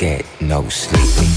get no sleep.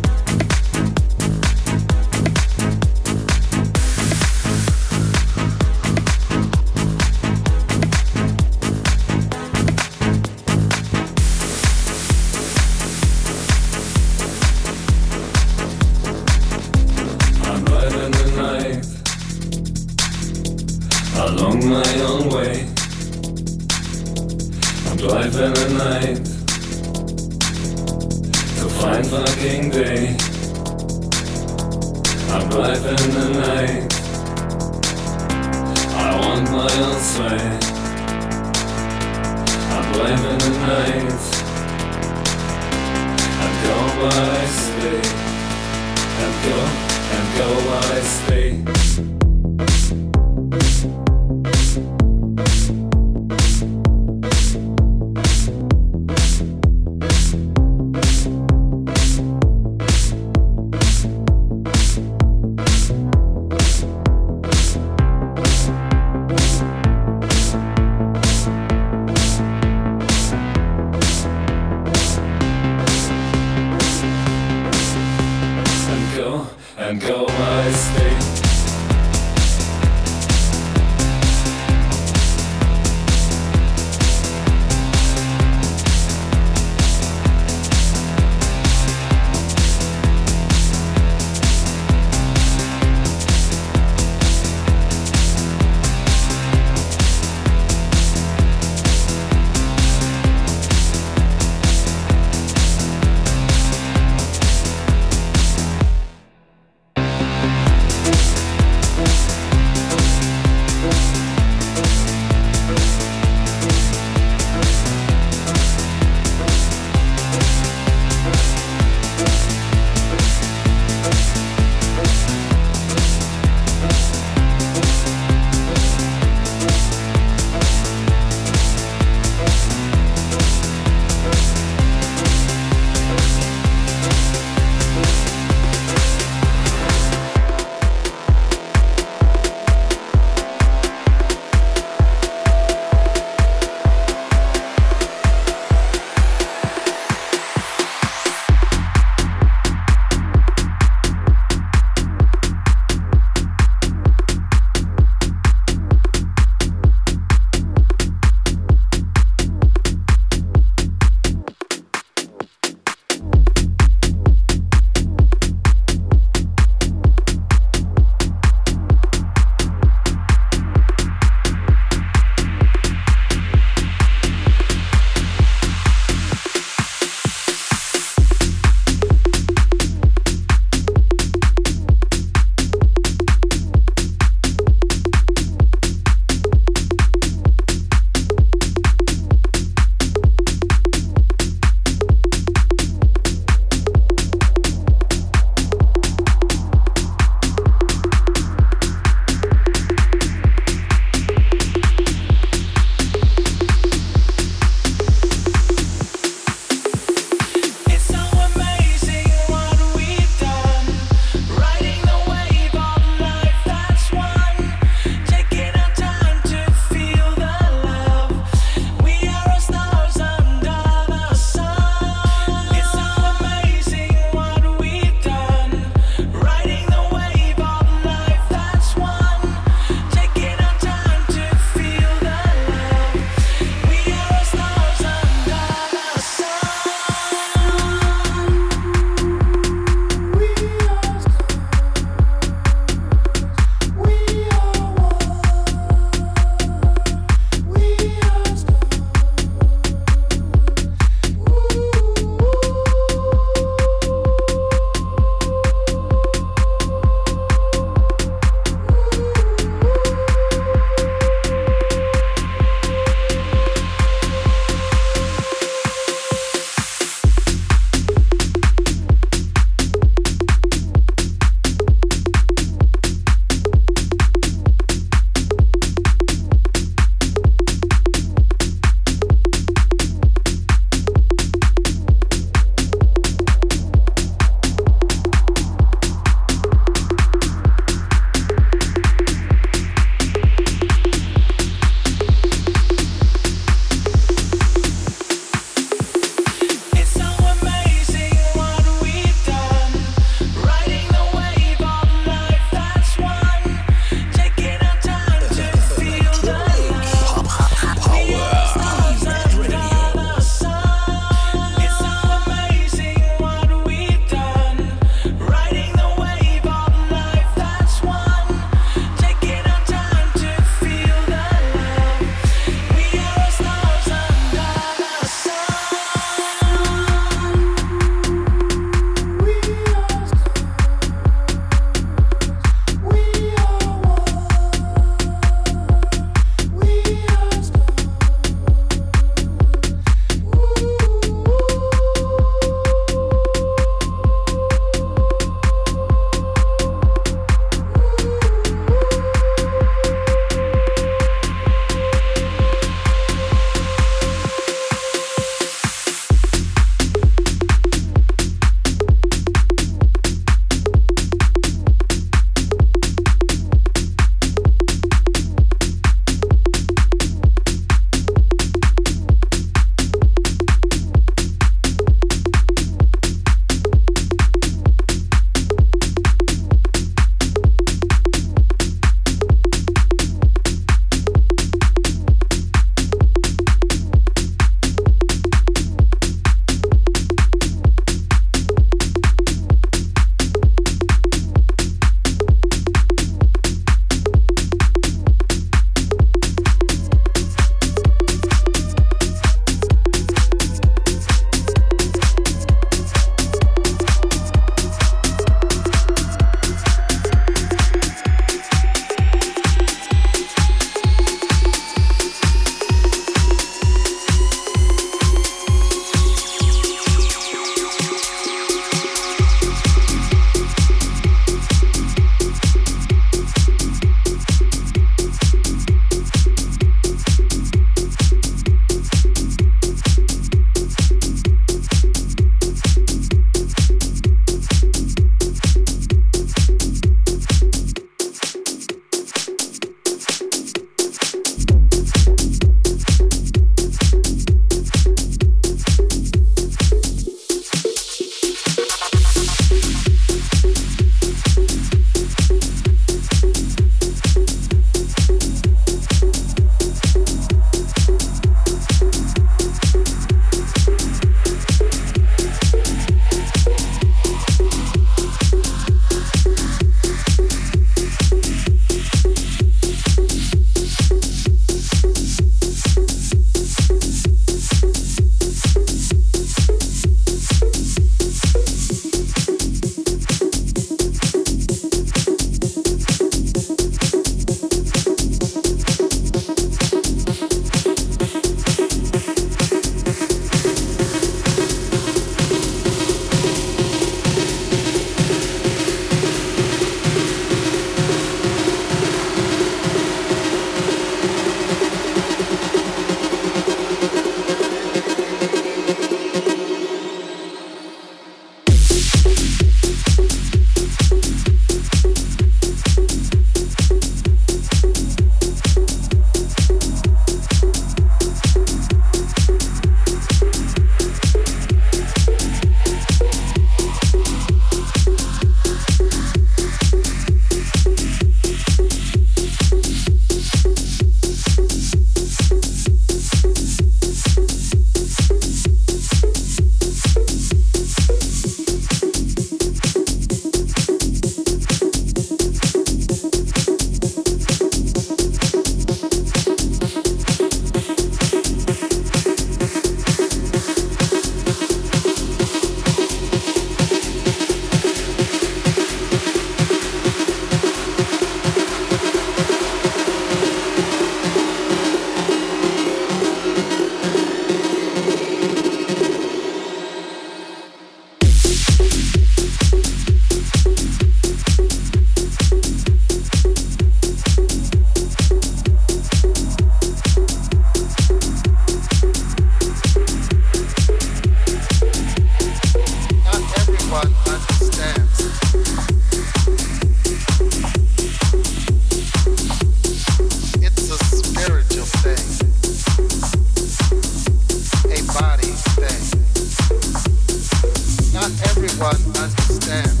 understand.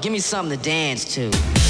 Give me something to dance to.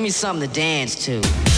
Give me something to dance to.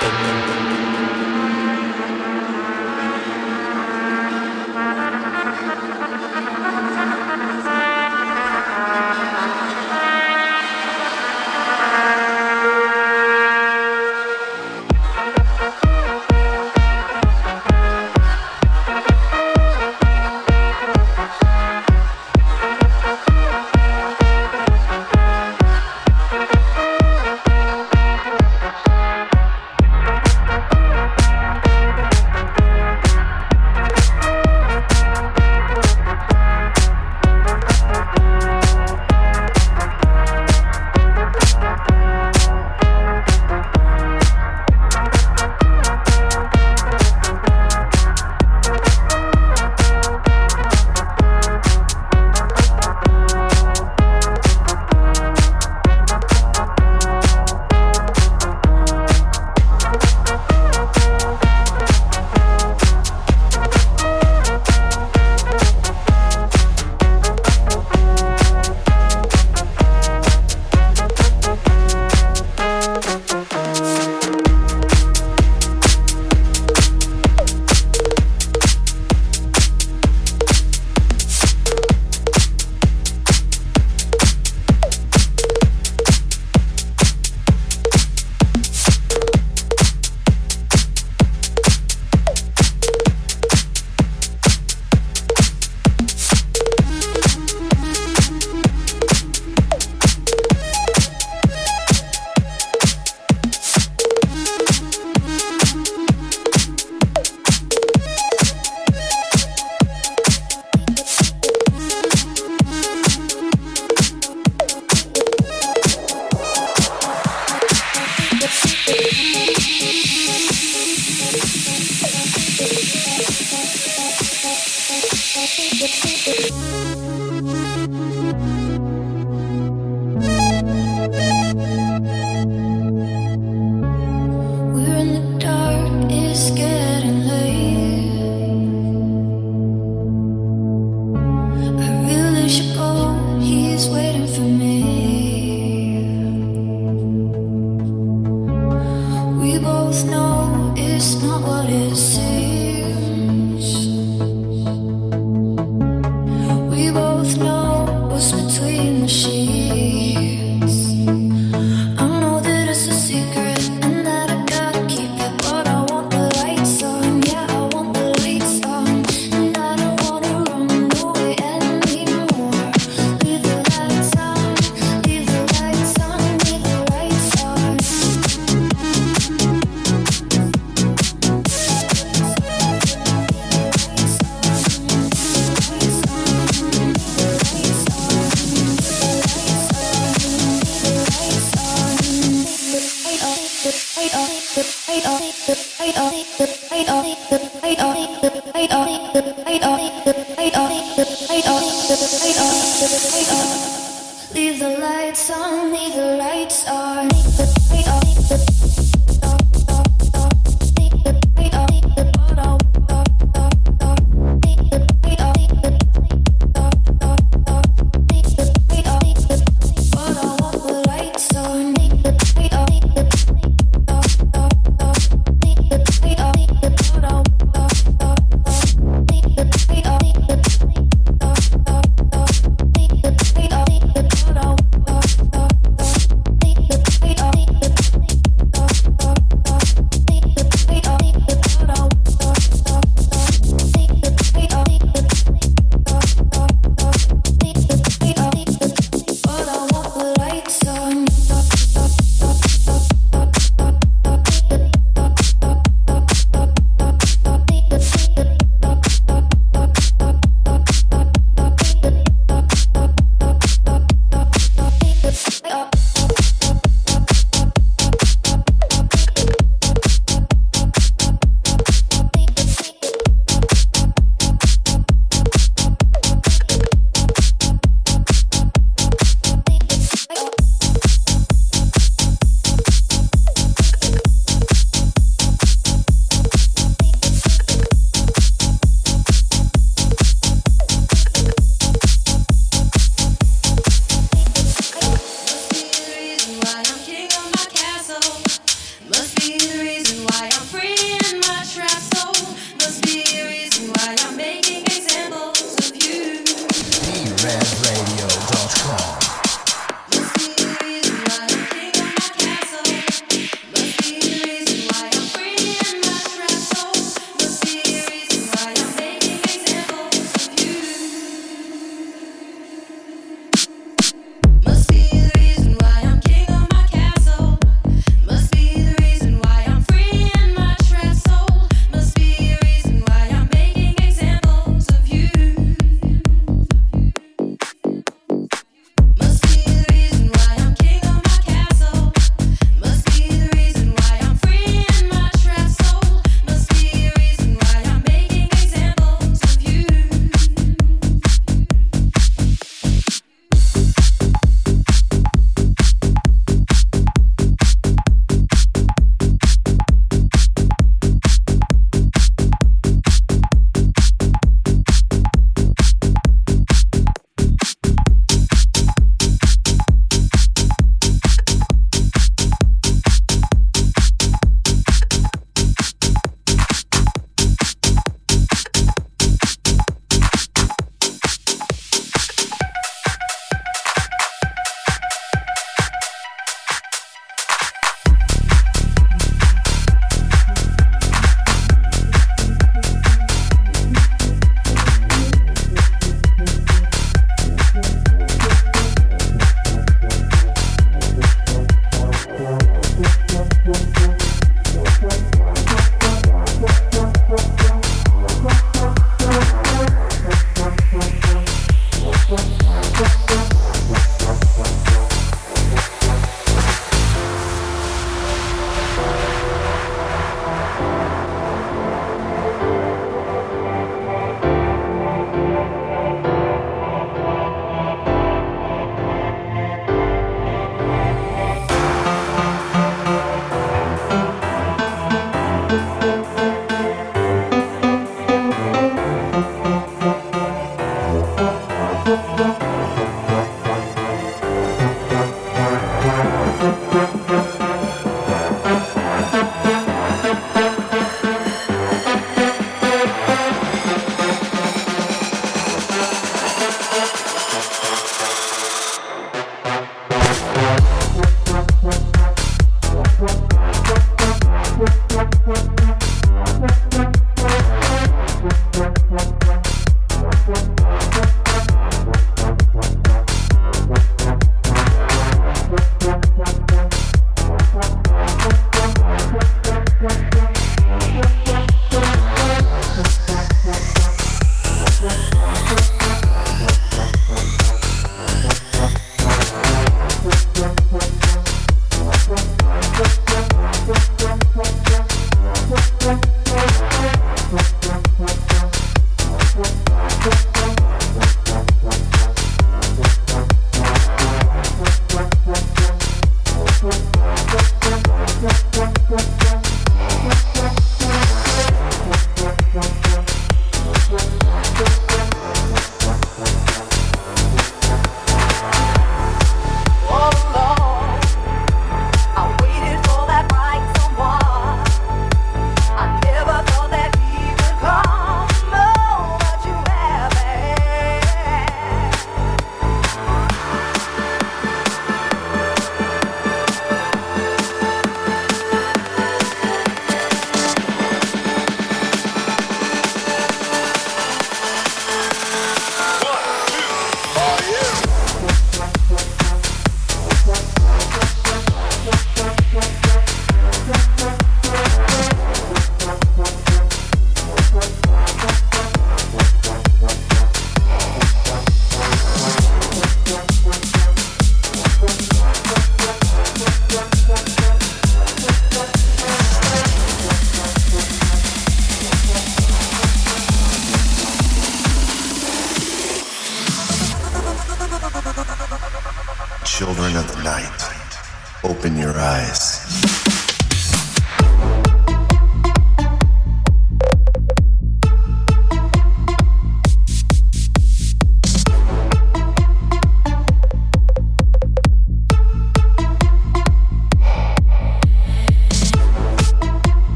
Thank you.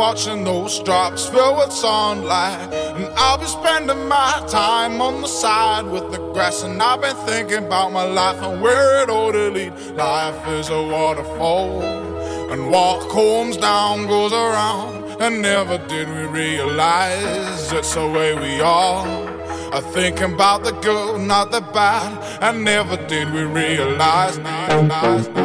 Watching those drops fill with sunlight. And I'll be spending my time on the side with the grass. And I've been thinking about my life and where it ought to lead. Life is a waterfall, and what comes down goes around. and never did we realize it's the way we are thinking about the good, not the bad, and never did we realize. realize, realize, realize,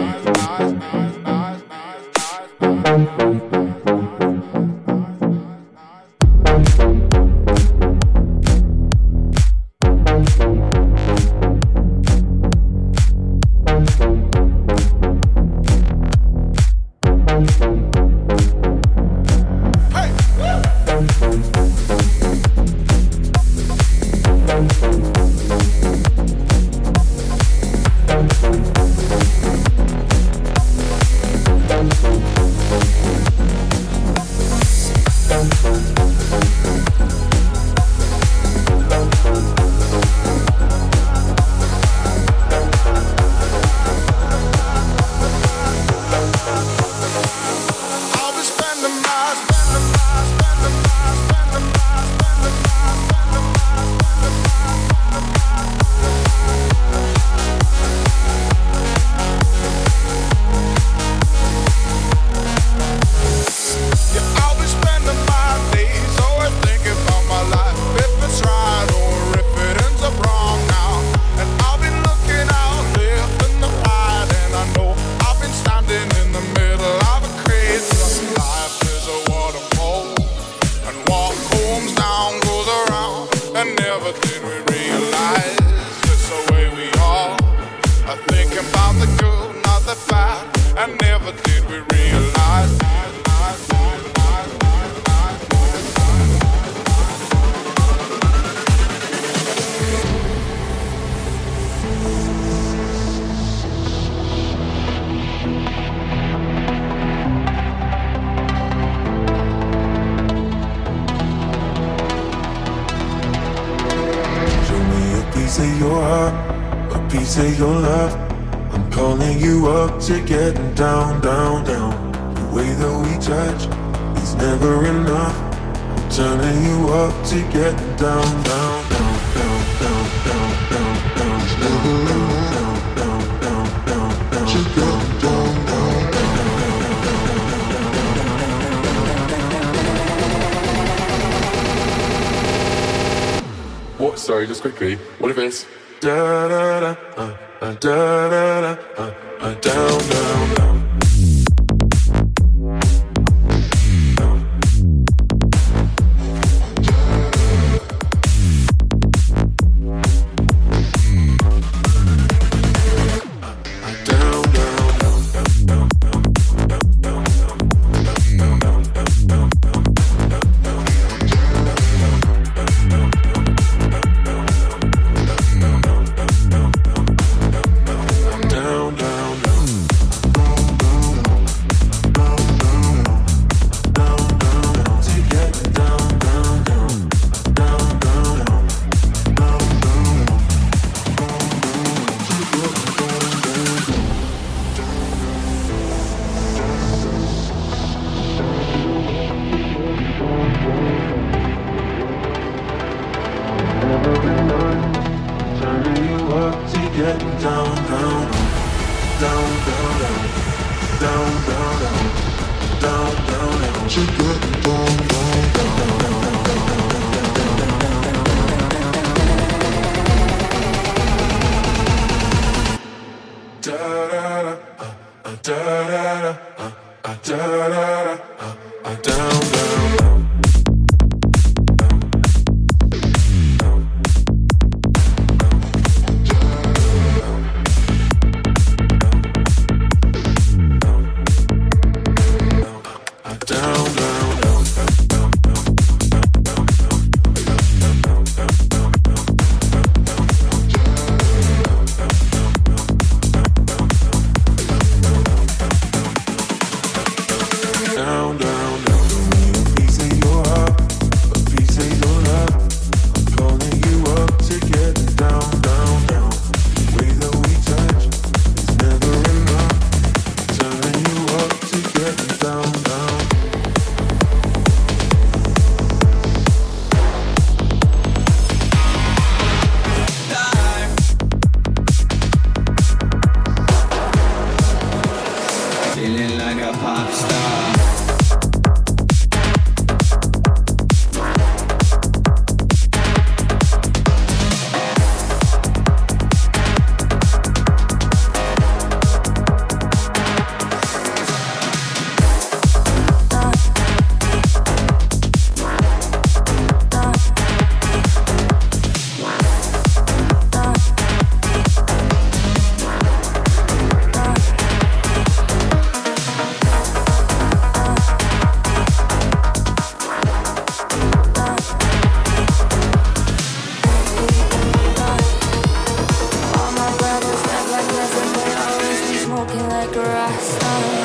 like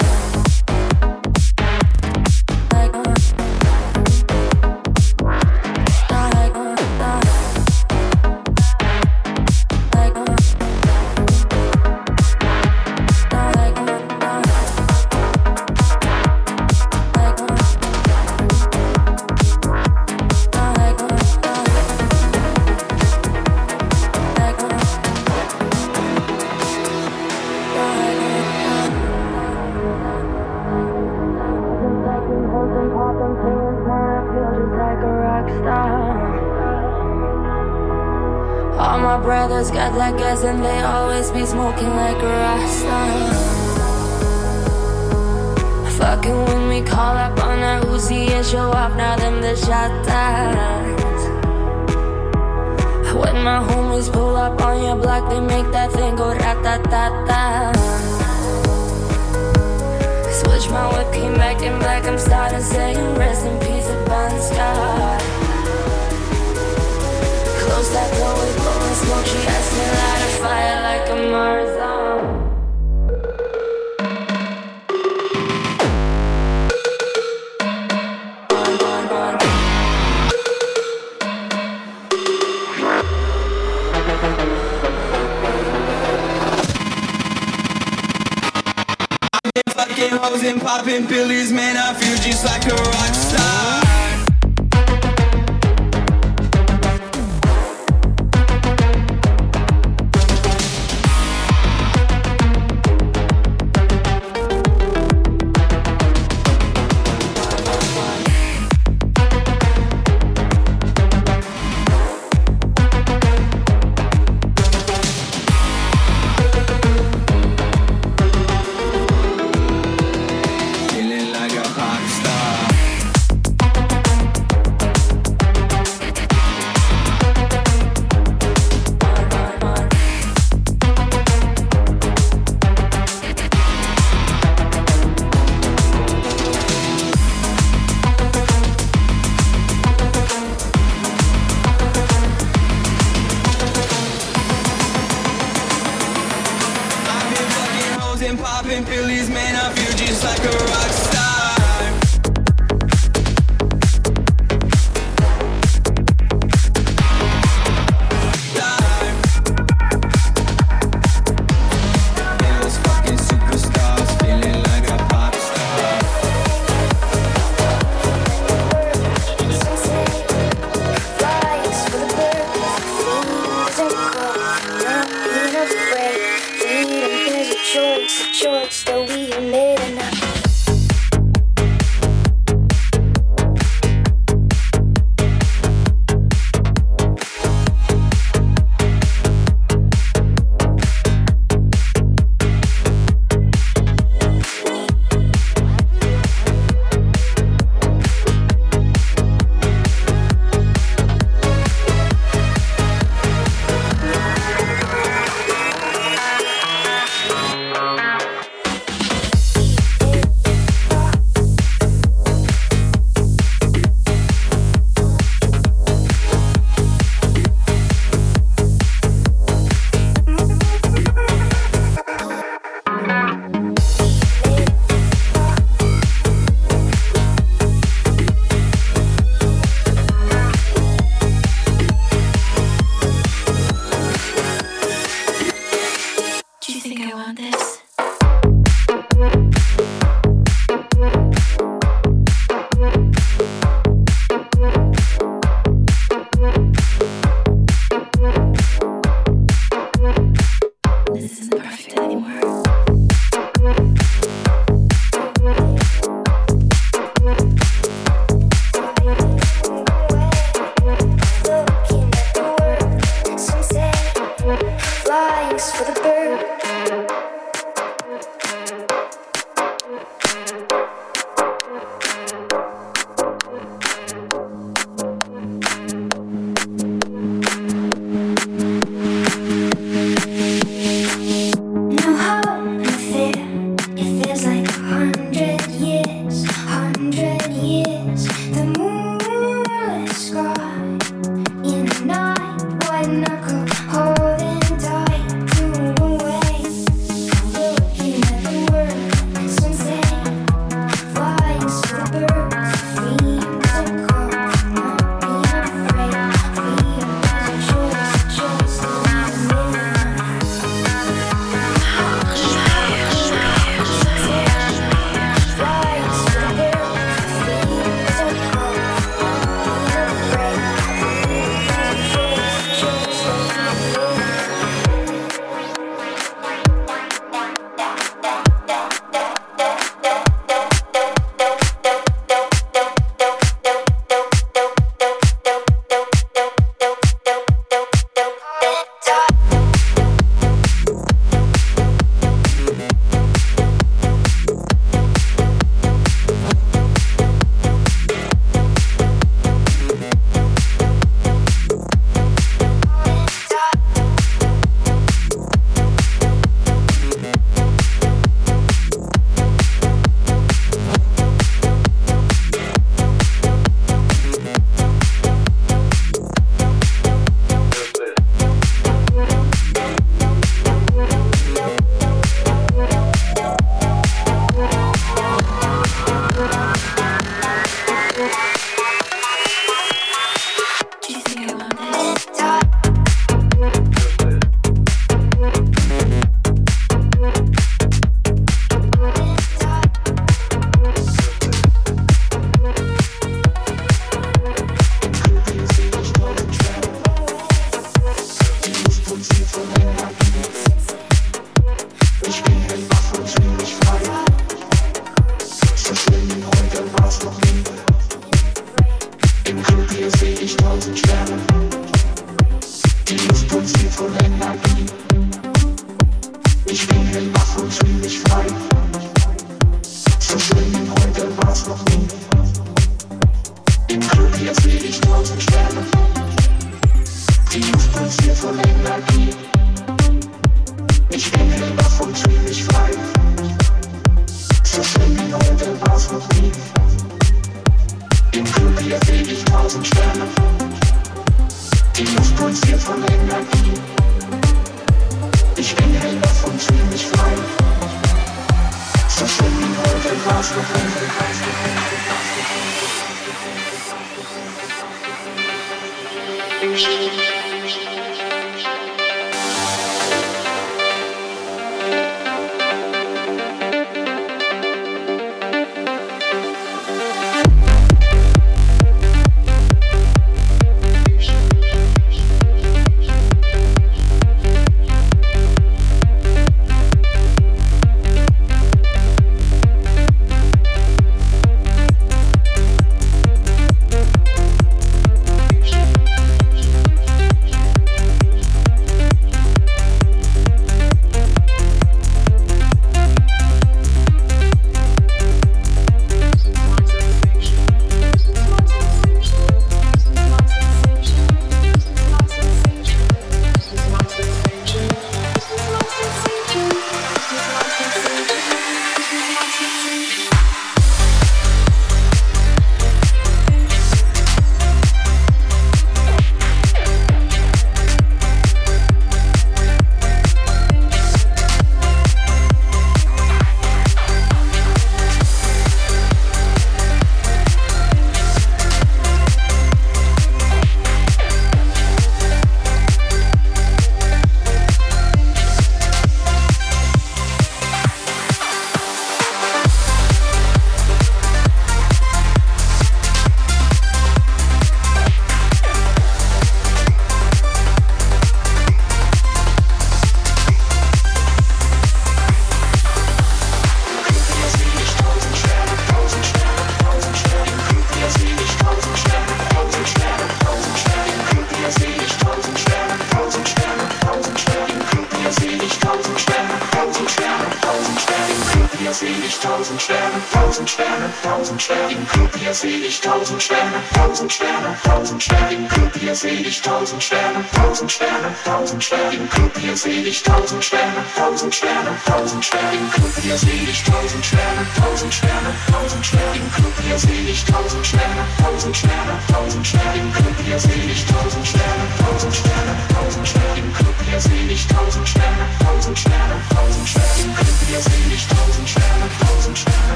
tausend Sterne, Club, hier seh ich tausend Sterne, tausend Sterne, tausend Sterne, Club, hier seh ich tausend Sterne,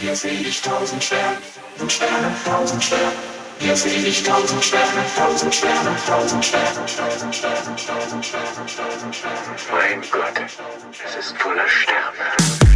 Hier seh ich tausend Sterne, und Sterne, tausend Sterne. Hier seh ich tausend Sterne, tausend Sterne, tausend Sterne, tausend Sterne, tausend Sterne, tausend Sterne. Mein Gott, es ist voller Sterne.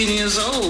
16 years old,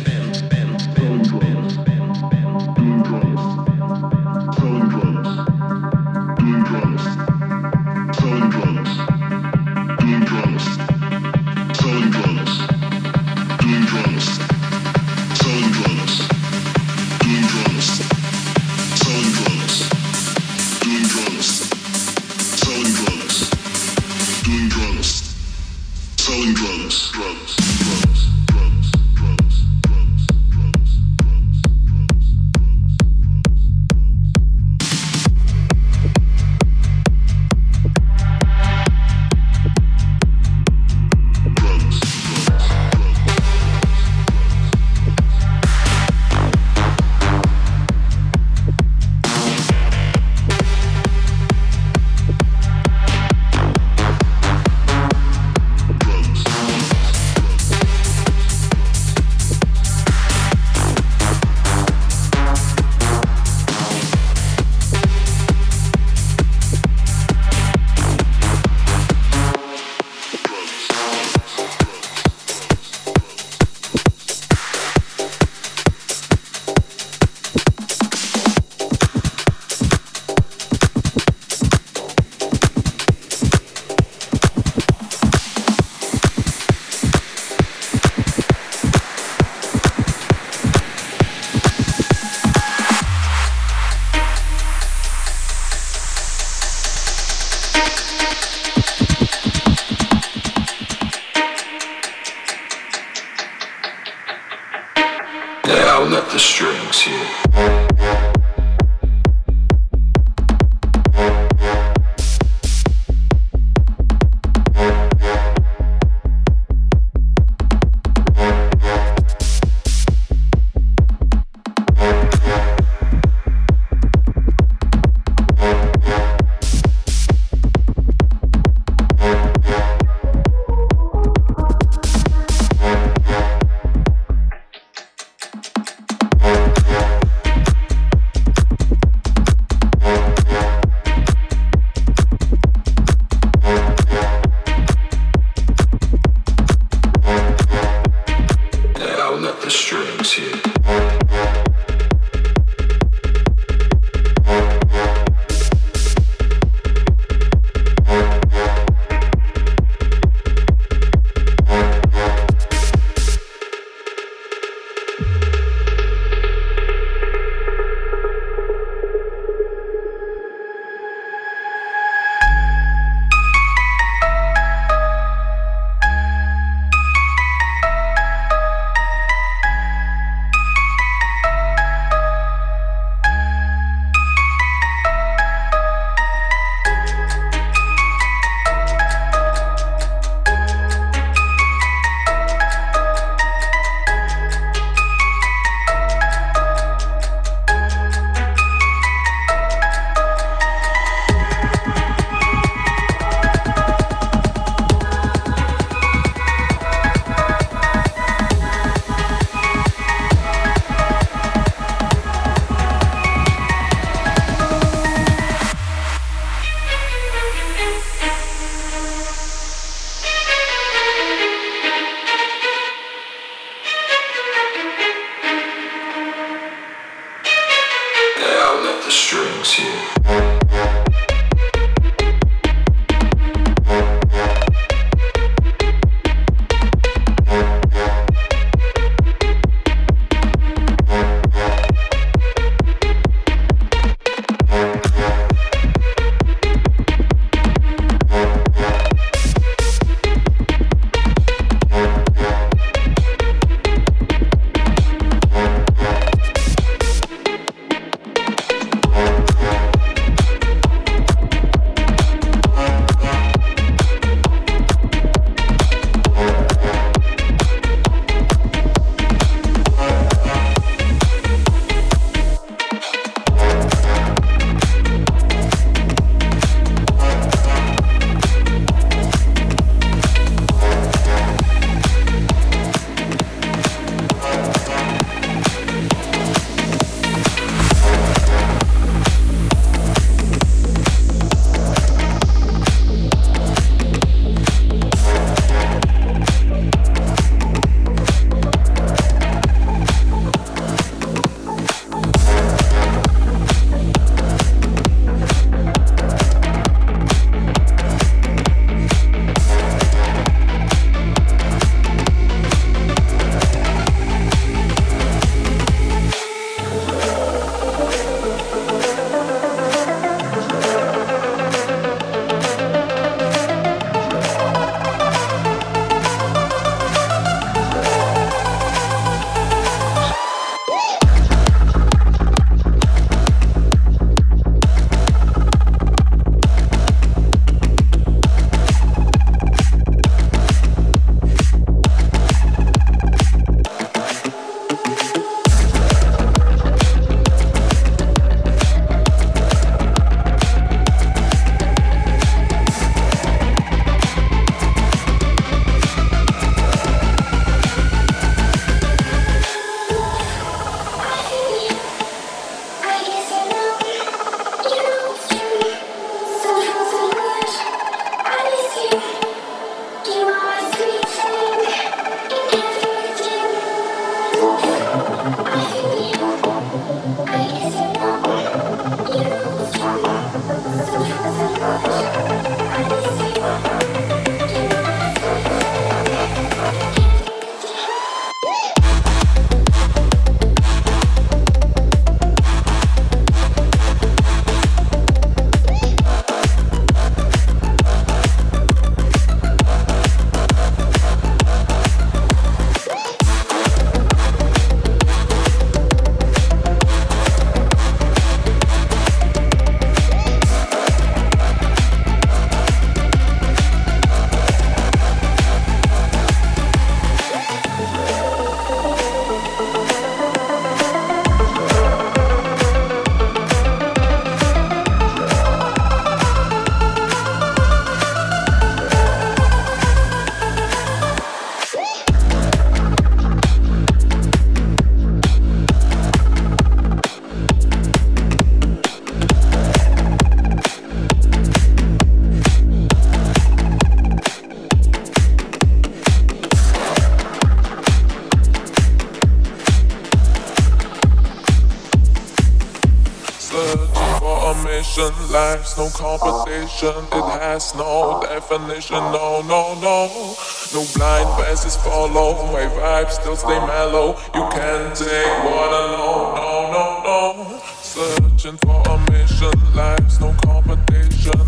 life's no competition. It has no definition. No, no, no. No blind passes follow. My vibes still stay mellow. You can't take what I know. No, no, no. Searching for a mission. Life's no competition.